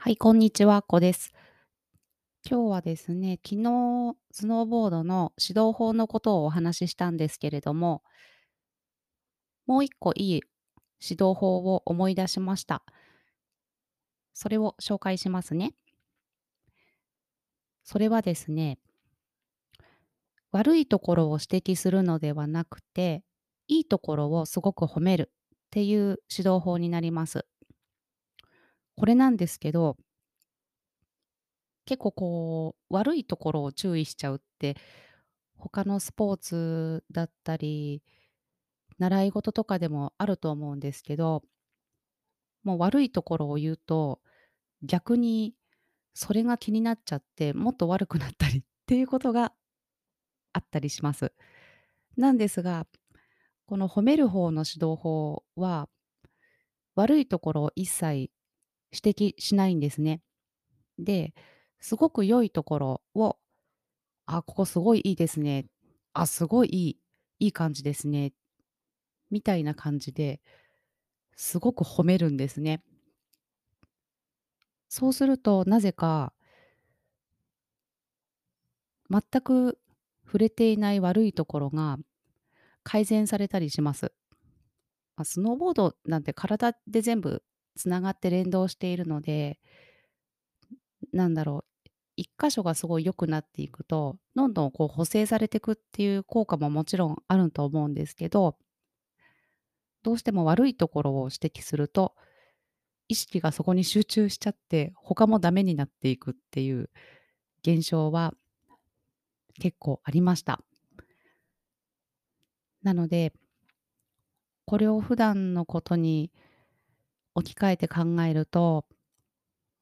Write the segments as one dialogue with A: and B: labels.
A: はい、こんにちは、こです。今日はですね、昨日スノーボードの指導法のことをお話ししたんですけれども、もう一個いい指導法を思い出しました。それを紹介しますね。それはですね、悪いところを指摘するのではなくて、いいところをすごく褒めるっていう指導法になります。これなんですけど、結構こう、悪いところを注意しちゃうって、他のスポーツだったり、習い事とかでもあると思うんですけど、もう悪いところを言うと、逆にそれが気になっちゃって、もっと悪くなったりっていうことがあったりします。なんですが、この褒める方の指導法は、悪いところを一切指摘しないんですね。で、すごく良いところを、あ、ここすごいいいですね。あ、すごいいい、いい感じですね。みたいな感じで、すごく褒めるんですね。そうすると、なぜか全く触れていない悪いところが改善されたりします。あ、スノーボードなんて体で全部つながって連動しているので、なんだろう、一箇所がすごい良くなっていくと、どんどんこう補正されていくっていう効果ももちろんあると思うんですけど、どうしても悪いところを指摘すると、意識がそこに集中しちゃって、他もダメになっていくっていう現象は結構ありました。なので、これを普段のことに置き換えて考えると、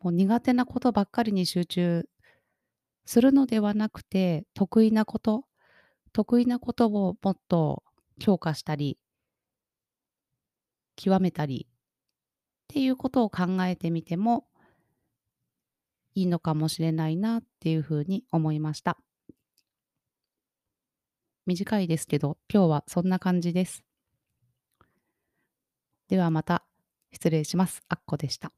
A: もう苦手なことばっかりに集中するのではなくて、得意なこと、得意なことをもっと強化したり、極めたりっていうことを考えてみてもいいのかもしれないなっていうふうに思いました。短いですけど、今日はそんな感じです。ではまた失礼します。あっこでした。